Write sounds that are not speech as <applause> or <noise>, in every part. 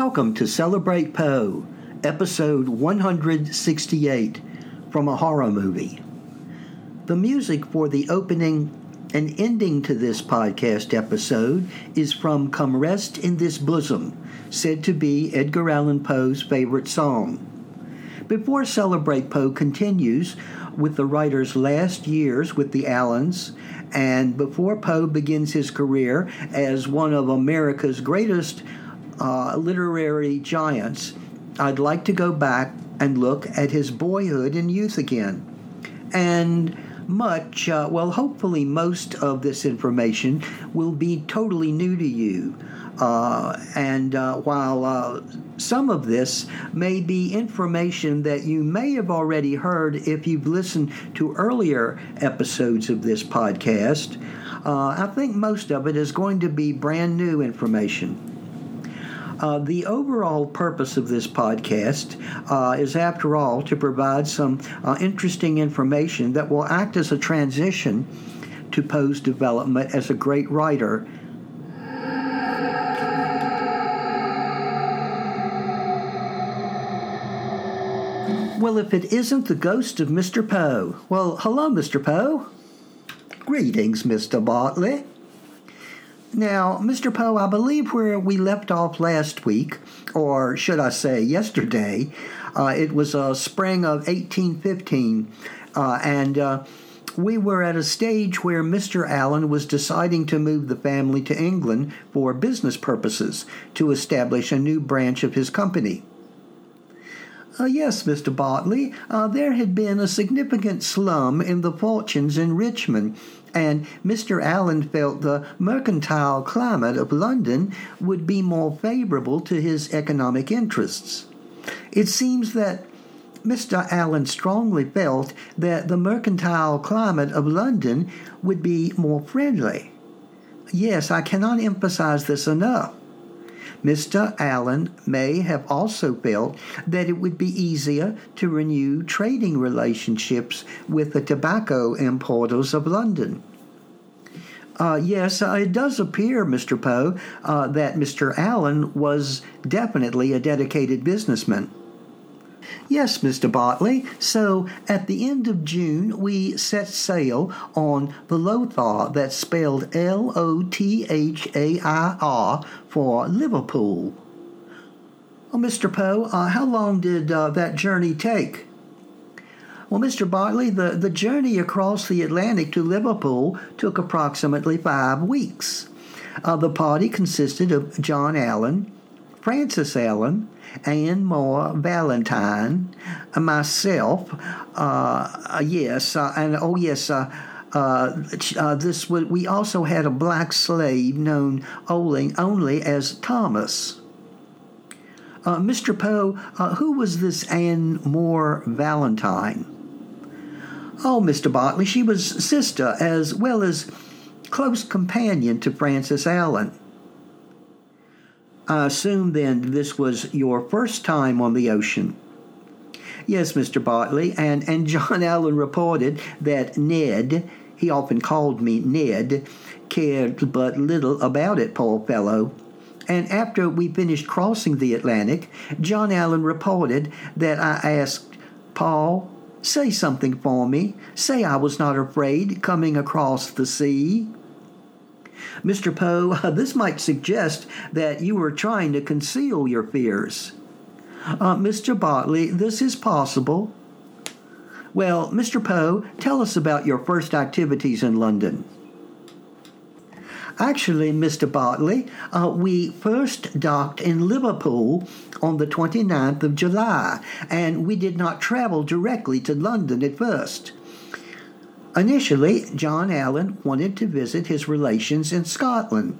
Welcome to Celebrate Poe, episode 168 from a horror movie. The music for the opening and ending to this podcast episode is from Come Rest in This Bosom, said to be Edgar Allan Poe's favorite song. Before Celebrate Poe continues with the writer's last years with the Allans, and before Poe begins his career as one of America's greatest uh, literary giants, I'd like to go back and look at his boyhood and youth again. And much, uh, well, hopefully, most of this information will be totally new to you. Uh, and uh, while uh, some of this may be information that you may have already heard if you've listened to earlier episodes of this podcast, uh, I think most of it is going to be brand new information. Uh, the overall purpose of this podcast uh, is, after all, to provide some uh, interesting information that will act as a transition to Poe's development as a great writer. Well, if it isn't the ghost of Mr. Poe. Well, hello, Mr. Poe. Greetings, Mr. Bartley. Now, Mr. Poe, I believe where we left off last week, or should I say yesterday, uh, it was uh, spring of 1815, uh, and uh, we were at a stage where Mr. Allan was deciding to move the family to England for business purposes to establish a new branch of his company. Uh, yes, Mr. Bartley, uh, there had been a significant slum in the fortunes in Richmond, and Mr. Allan felt the mercantile climate of London would be more favorable to his economic interests. It seems that Mr. Allan strongly felt that the mercantile climate of London would be more friendly. Yes, I cannot emphasize this enough. Mr. Allan may have also felt that it would be easier to renew trading relationships with the tobacco importers of London. Uh, yes, uh, it does appear, Mr. Poe, uh, that Mr. Allan was definitely a dedicated businessman. Yes, Mr. Bartley. So at the end of June, we set sail on the Lothair, that's spelled L O T H A I R, for Liverpool. Well, Mr. Poe, uh, how long did uh, that journey take? Well, Mr. Bartley, the, the journey across the Atlantic to Liverpool took approximately five weeks. Uh, the party consisted of John Allan, Frances Allan, Anne Moore Valentine, uh, myself, uh, yes, uh, and oh yes, uh, uh, this we also had a black slave known only, only as Thomas. Mr. Poe, who was this Anne Moore Valentine? Oh, Mr. Bartley, she was sister as well as close companion to Frances Allan. I assume then this was your first time on the ocean. Yes, Mr. Bartley, and, and John <laughs> Allan reported that Ned, he often called me Ned, cared but little about it, poor fellow. And after we finished crossing the Atlantic, John Allan reported that I asked, Paul, say something for me. Say I was not afraid coming across the sea. Mr. Poe, <laughs> this might suggest that you were trying to conceal your fears. Uh, Mr. Bartley, this is possible. Well, Mr. Poe, tell us about your first activities in London. Actually, Mr. Bartley, uh, we first docked in Liverpool on the 29th of July, and we did not travel directly to London at first. Initially, John Allan wanted to visit his relations in Scotland.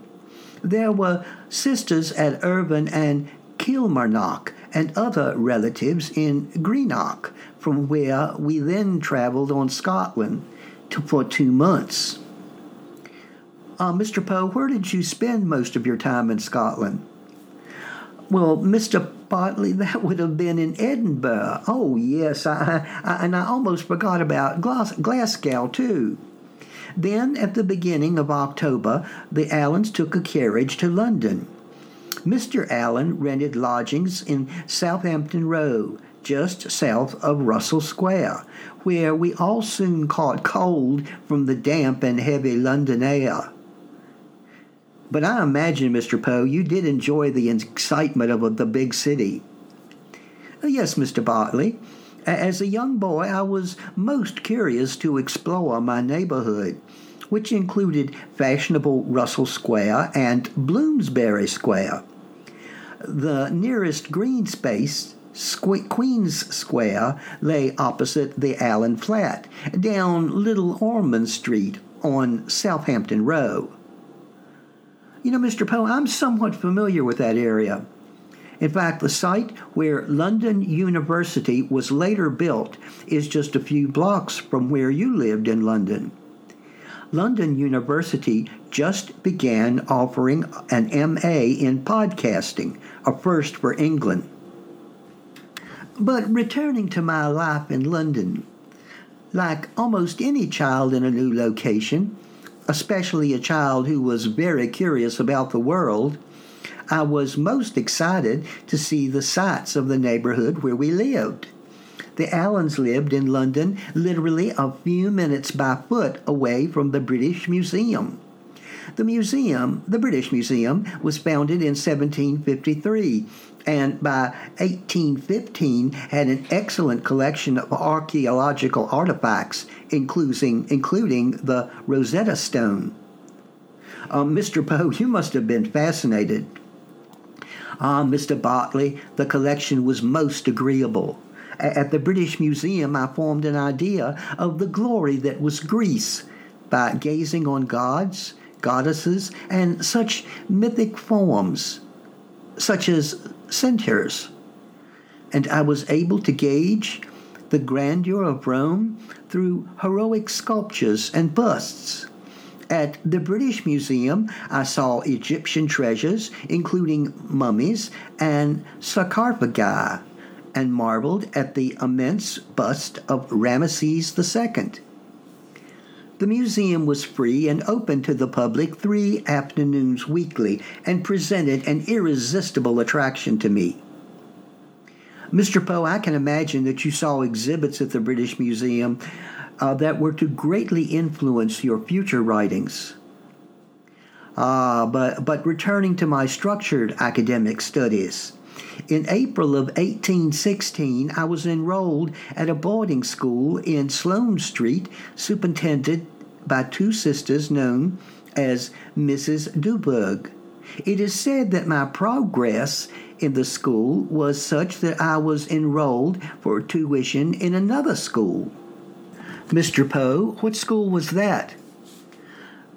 There were sisters at Irvine and Kilmarnock and other relatives in Greenock, from where we then traveled on Scotland to, for two months. Uh, Mr. Poe, where did you spend most of your time in Scotland? Well, Mr. Bartley, that would have been in Edinburgh. Oh, yes, I, I, and I almost forgot about Glas- Glasgow, too. Then, at the beginning of October, the Allans took a carriage to London. Mr. Allan rented lodgings in Southampton Row, just south of Russell Square, where we all soon caught cold from the damp and heavy London air. But I imagine, Mr. Poe, you did enjoy the excitement of the big city. Uh, yes, Mr. Bartley. As a young boy, I was most curious to explore my neighborhood, which included fashionable Russell Square and Bloomsbury Square. The nearest green space, Queen's Square, lay opposite the Allan Flat, down Little Ormond Street on Southampton Row. You know, Mr. Poe, I'm somewhat familiar with that area. In fact, the site where London University was later built is just a few blocks from where you lived in London. London University just began offering an MA in podcasting, a first for England. But returning to my life in London, like almost any child in a new location, especially a child who was very curious about the world, I was most excited to see the sights of the neighborhood where we lived. The Allans lived in London, literally a few minutes by foot away from the British Museum. The museum, the British Museum, was founded in 1753 and by 1815 had an excellent collection of archaeological artifacts, including, including the Rosetta Stone. Uh, Mr. Poe, <laughs> you must have been fascinated Ah, Mr. Bartley, the collection was most agreeable. At the British Museum, I formed an idea of the glory that was Greece by gazing on gods, goddesses, and such mythic forms, such as centaurs. And I was able to gauge the grandeur of Rome through heroic sculptures and busts. At the British Museum, I saw Egyptian treasures, including mummies and sarcophagi, and marveled at the immense bust of Ramesses II. The museum was free and open to the public three afternoons weekly and presented an irresistible attraction to me. Mr. Poe, I can imagine that you saw exhibits at the British Museum uh, that were to greatly influence your future writings. Ah, but, but returning to my structured academic studies. In April of 1816, I was enrolled at a boarding school in Sloane Street, superintended by two sisters known as Mrs. Dubourg. It is said that my progress in the school was such that I was enrolled for tuition in another school. Mr. Poe, what school was that?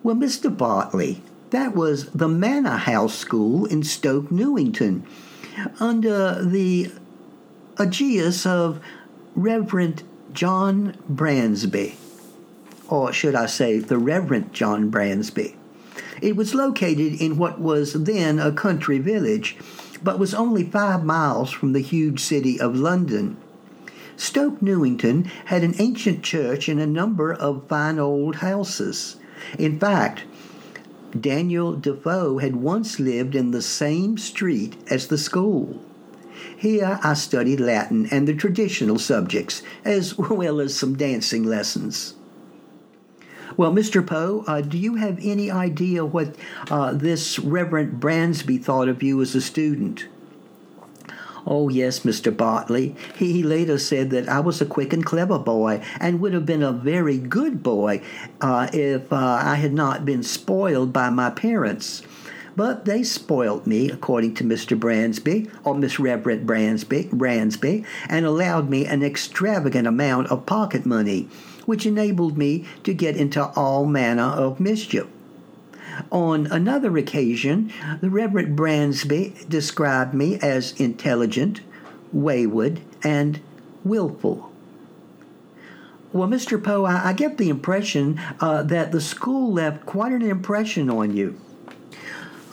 Well, Mr. Bartley, that was the Manor House School in Stoke Newington, under the aegis of Reverend John Bransby, or should I say, the Reverend John Bransby. It was located in what was then a country village, but was only five miles from the huge city of London. Stoke Newington had an ancient church and a number of fine old houses. In fact, Daniel Defoe had once lived in the same street as the school. Here I studied Latin and the traditional subjects, as well as some dancing lessons. Well, Mr. Poe, uh, do you have any idea what uh, this Reverend Bransby thought of you as a student? Oh, yes, Mr. Bartley. He later said that I was a quick and clever boy and would have been a very good boy uh, if uh, I had not been spoiled by my parents. But they spoilt me, according to Mr. Bransby, or Miss Reverend Bransby, Bransby, and allowed me an extravagant amount of pocket money, which enabled me to get into all manner of mischief. On another occasion, the Reverend Bransby described me as intelligent, wayward, and willful. Well, Mr. Poe, I, I get the impression uh, that the school left quite an impression on you.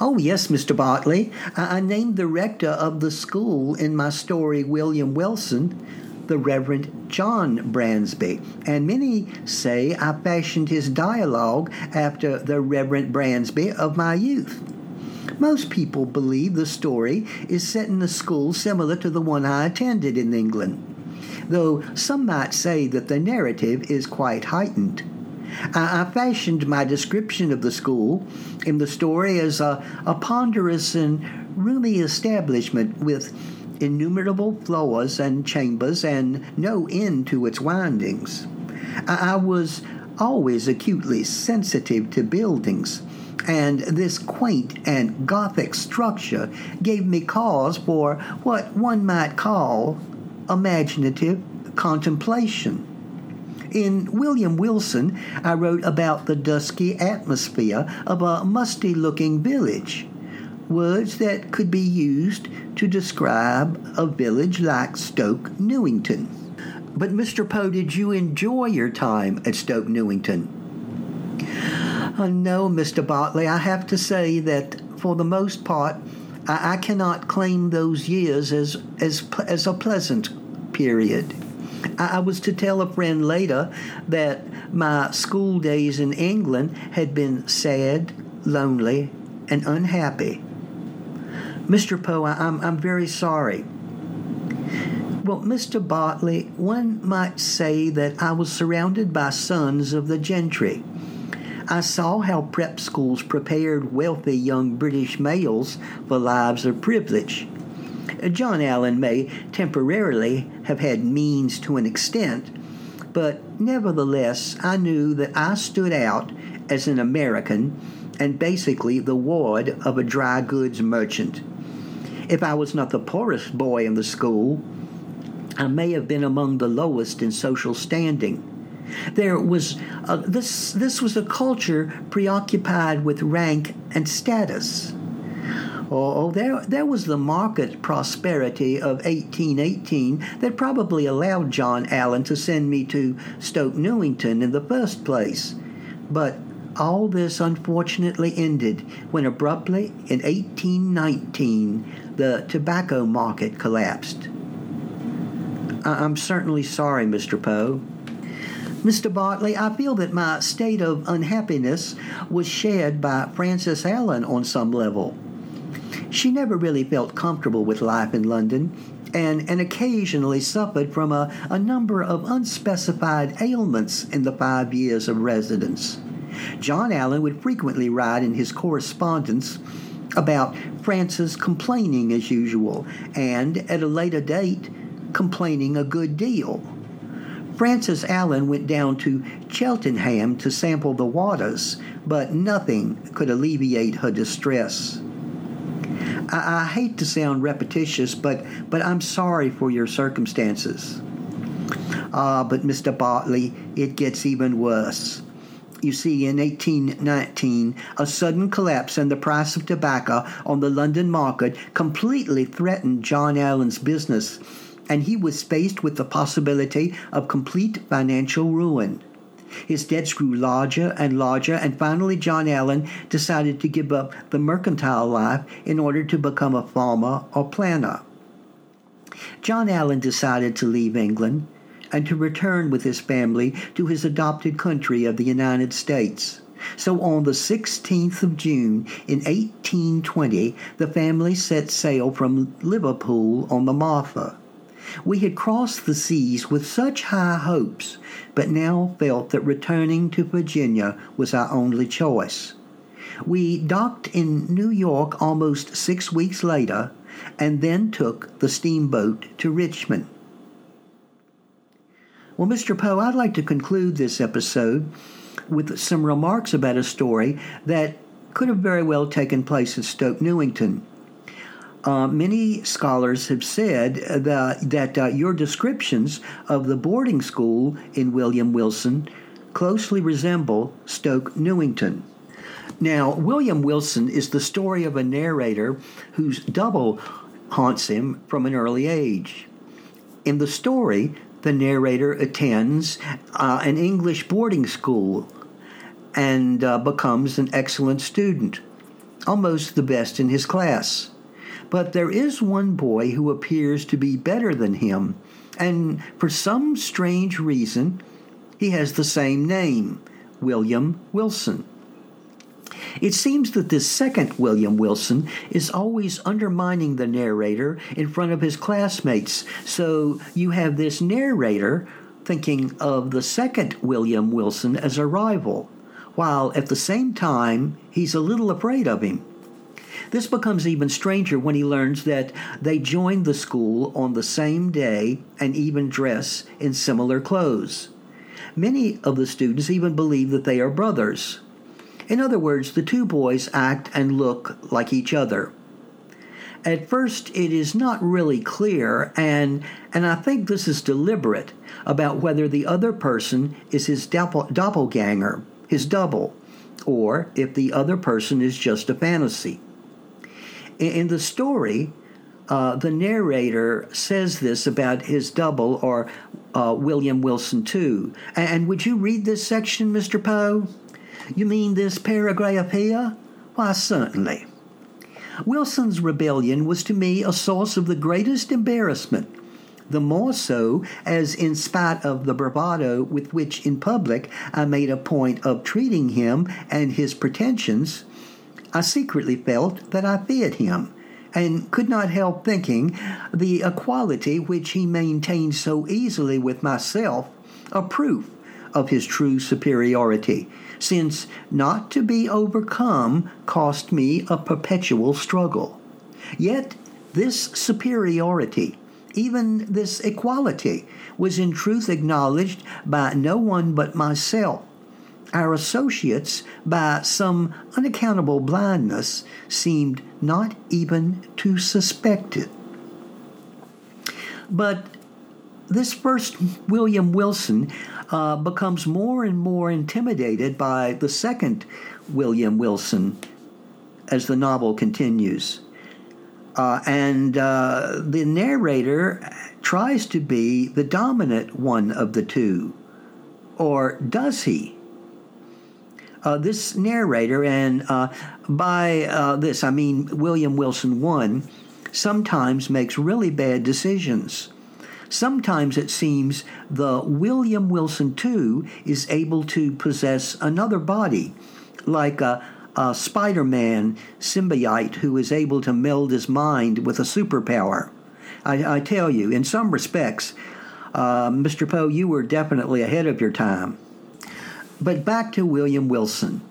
Oh, yes, Mr. Bartley. I, I named the rector of the school in my story, William Wilson, the Reverend John Bransby, and many say I fashioned his dialogue after the Reverend Bransby of my youth. Most people believe the story is set in a school similar to the one I attended in England, though some might say that the narrative is quite heightened. I, fashioned my description of the school in the story as a, a ponderous and roomy establishment with innumerable floors and chambers and no end to its windings. I, I was always acutely sensitive to buildings, and this quaint and Gothic structure gave me cause for what one might call imaginative contemplation. In William Wilson, I wrote about the dusky atmosphere of a musty looking village, words that could be used to describe a village like Stoke Newington. But, Mr. Poe, did you enjoy your time at Stoke Newington? Uh, no, Mr. Bartley, I have to say that for the most part, I, I cannot claim those years as, as, as a pleasant period. I was to tell a friend later that my school days in England had been sad, lonely, and unhappy. Mr. Poe, I'm, I'm very sorry. Well, Mr. Bartley, one might say that I was surrounded by sons of the gentry. I saw how prep schools prepared wealthy young British males for lives of privilege. John Allan may temporarily have had means to an extent, but nevertheless, I knew that I stood out as an American and basically the ward of a dry goods merchant. If I was not the poorest boy in the school, I may have been among the lowest in social standing. There was a, this. This was a culture preoccupied with rank and status. Oh, oh there, there was the market prosperity of 1818 that probably allowed John Allan to send me to Stoke Newington in the first place. But all this unfortunately ended when abruptly in 1819 the tobacco market collapsed. I- am certainly sorry, Mr. Poe. Mr. Bartley, I feel that my state of unhappiness was shared by Frances Allan on some level. She never really felt comfortable with life in London and, and occasionally suffered from a, a number of unspecified ailments in the five years of residence. John Allan would frequently write in his correspondence about Frances complaining as usual, and at a later date, complaining a good deal. Frances Allan went down to Cheltenham to sample the waters, but nothing could alleviate her distress. I, I, hate to sound repetitious, but, but I'm sorry for your circumstances. Ah, but Mr. Bartley, it gets even worse. You see, in 1819, a sudden collapse in the price of tobacco on the London market completely threatened John Allan's business and he was faced with the possibility of complete financial ruin. His debts grew larger and larger, and finally, John Allan decided to give up the mercantile life in order to become a farmer or planter. John Allan decided to leave England and to return with his family to his adopted country of the United States. So on the 16th of June in 1820, the family set sail from Liverpool on the Martha. We had crossed the seas with such high hopes, but now felt that returning to Virginia was our only choice. We docked in New York almost six weeks later and then took the steamboat to Richmond. Well, Mr. Poe, I'd like to conclude this episode with some remarks about a story that could have very well taken place at Stoke Newington. Uh, many scholars have said that, that uh, your descriptions of the boarding school in William Wilson closely resemble Stoke Newington. Now, William Wilson is the story of a narrator whose double haunts him from an early age. In the story, the narrator attends uh, an English boarding school and uh, becomes an excellent student, almost the best in his class. But there is one boy who appears to be better than him, and for some strange reason, he has the same name William Wilson. It seems that this second William Wilson is always undermining the narrator in front of his classmates. So you have this narrator thinking of the second William Wilson as a rival, while at the same time he's a little afraid of him. This becomes even stranger when he learns that they joined the school on the same day and even dress in similar clothes. Many of the students even believe that they are brothers. In other words, the two boys act and look like each other. At first, it is not really clear, and, and I think this is deliberate, about whether the other person is his doppel, doppelganger, his double, or if the other person is just a fantasy. In the story, uh, the narrator says this about his double, or uh, William Wilson, too. And would you read this section, Mr. Poe? You mean this paragraph here? Why, certainly. Wilson's rebellion was to me a source of the greatest embarrassment, the more so as, in spite of the bravado with which in public I made a point of treating him and his pretensions, I secretly felt that I feared him, and could not help thinking the equality which he maintained so easily with myself a proof of his true superiority, since not to be overcome cost me a perpetual struggle. Yet this superiority, even this equality, was in truth acknowledged by no one but myself. Our associates, by some unaccountable blindness, seemed not even to suspect it. But this first William Wilson uh, becomes more and more intimidated by the second William Wilson as the novel continues. Uh, and uh, the narrator tries to be the dominant one of the two. Or does he? Uh, this narrator, and uh, by uh, this I mean William Wilson 1, sometimes makes really bad decisions. Sometimes it seems the William Wilson II is able to possess another body, like a, a Spider Man symbiote who is able to meld his mind with a superpower. I, I tell you, in some respects, uh, Mr. Poe, you were definitely ahead of your time. But back to William Wilson.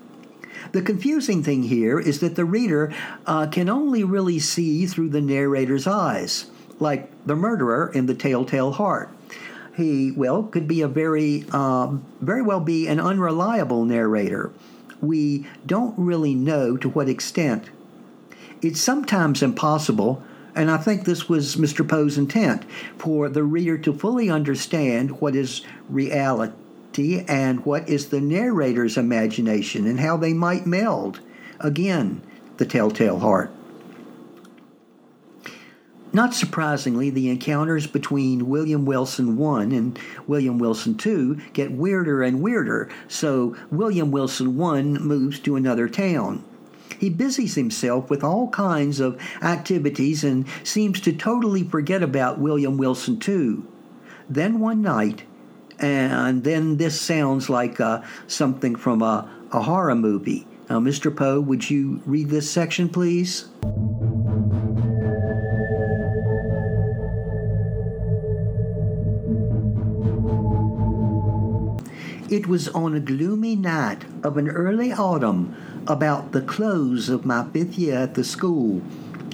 The confusing thing here is that the reader uh, can only really see through the narrator's eyes like the murderer in the Telltale Heart. He, well, could be a very, um, very well be an unreliable narrator. We don't really know to what extent. It's sometimes impossible, and I think this was Mr. Poe's intent, for the reader to fully understand what is reality and what is the narrator's imagination and how they might meld. Again, the Telltale Heart. Not surprisingly, the encounters between William Wilson I and William Wilson II get weirder and weirder, so William Wilson I moves to another town. He busies himself with all kinds of activities and seems to totally forget about William Wilson II. Then one night, and then this sounds like uh, something from a, a horror movie. Now, Mr. Poe, would you read this section, please? It was on a gloomy night of an early autumn, about the close of my fifth year at the school,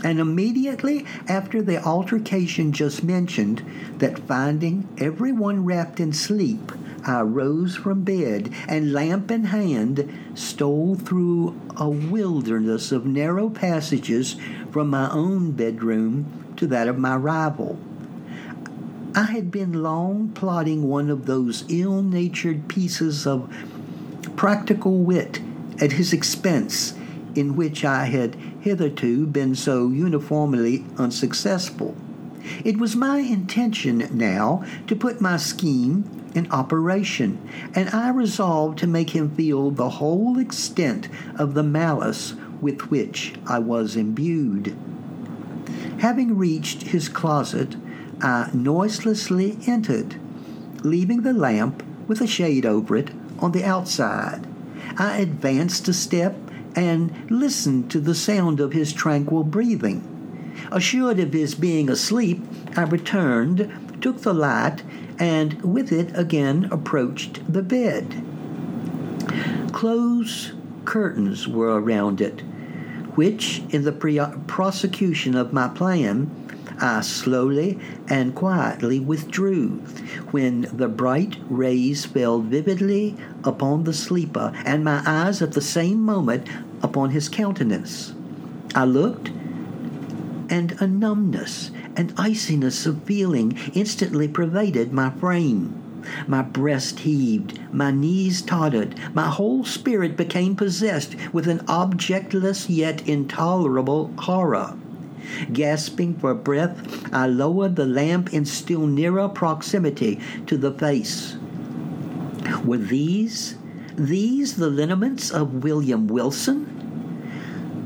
and immediately after the altercation just mentioned, that finding everyone wrapped in sleep, I rose from bed and, lamp in hand, stole through a wilderness of narrow passages from my own bedroom to that of my rival. I had been long plotting one of those ill natured pieces of practical wit at his expense, in which I had hitherto been so uniformly unsuccessful. It was my intention now to put my scheme in operation, and I resolved to make him feel the whole extent of the malice with which I was imbued. Having reached his closet, I noiselessly entered, leaving the lamp with a shade over it on the outside. I advanced a step and listened to the sound of his tranquil breathing. Assured of his being asleep, I returned, took the light, and with it again approached the bed. Close curtains were around it, which, in the pre- prosecution of my plan, I slowly and quietly withdrew when the bright rays fell vividly upon the sleeper and my eyes at the same moment upon his countenance. I looked, and a numbness and iciness of feeling instantly pervaded my frame. My breast heaved, my knees tottered, my whole spirit became possessed with an objectless yet intolerable horror. Gasping for breath, I lowered the lamp in still nearer proximity to the face. Were these, these the lineaments of William Wilson?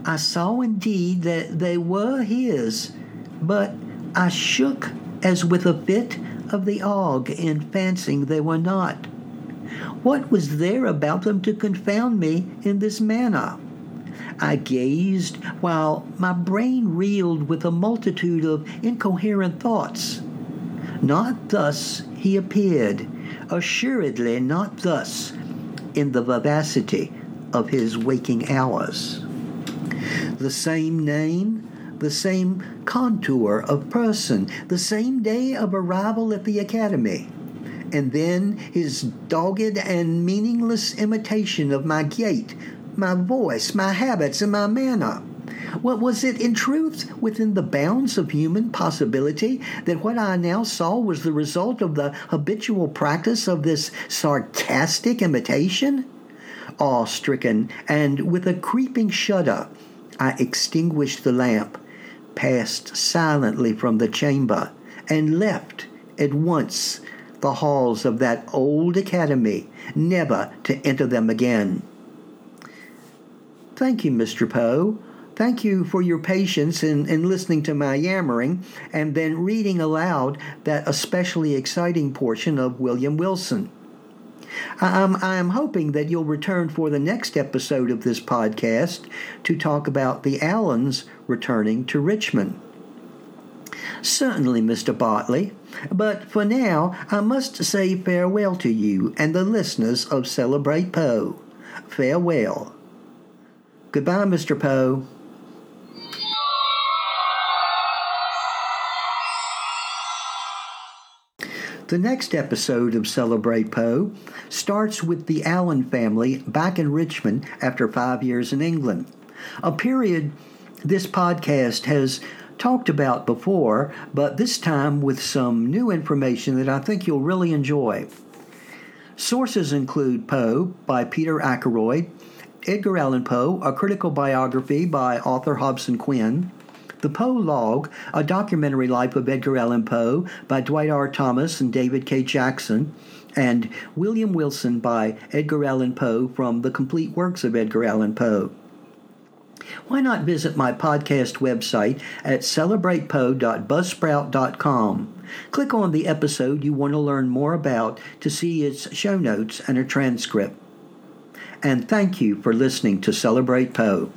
I saw indeed that they were his, but I shook as with a fit of the ague in fancying they were not. What was there about them to confound me in this manner? I gazed while my brain reeled with a multitude of incoherent thoughts. Not thus he appeared, assuredly not thus in the vivacity of his waking hours. The same name, the same contour of person, the same day of arrival at the academy, and then his dogged and meaningless imitation of my gait, my voice, my habits, and my manner. What was it in truth within the bounds of human possibility that what I now saw was the result of the habitual practice of this sarcastic imitation? Awe stricken and with a creeping shudder, I extinguished the lamp, passed silently from the chamber, and left at once the halls of that old academy, never to enter them again. Thank you, Mr. Poe. Thank you for your patience in, in listening to my yammering and then reading aloud that especially exciting portion of William Wilson. I um, I am hoping that you'll return for the next episode of this podcast to talk about the Allans returning to Richmond. Certainly, Mr. Bartley, but for now I must say farewell to you and the listeners of Celebrate Poe. Farewell. Goodbye, Mr. Poe. The next episode of Celebrate Poe starts with the Allan family back in Richmond after five years in England. A period this podcast has talked about before, but this time with some new information that I think you'll really enjoy. Sources include Poe by Peter Ackroyd, Edgar Allan Poe, a critical biography by Arthur Hobson Quinn, The Poe Log, a documentary life of Edgar Allan Poe by Dwight R. Thomas and David K. Jackson, and William Wilson by Edgar Allan Poe from The Complete Works of Edgar Allan Poe. Why not visit my podcast website at celebratepoe.buzzsprout.com? Click on the episode you want to learn more about to see its show notes and a transcript and thank you for listening to Celebrate Poe.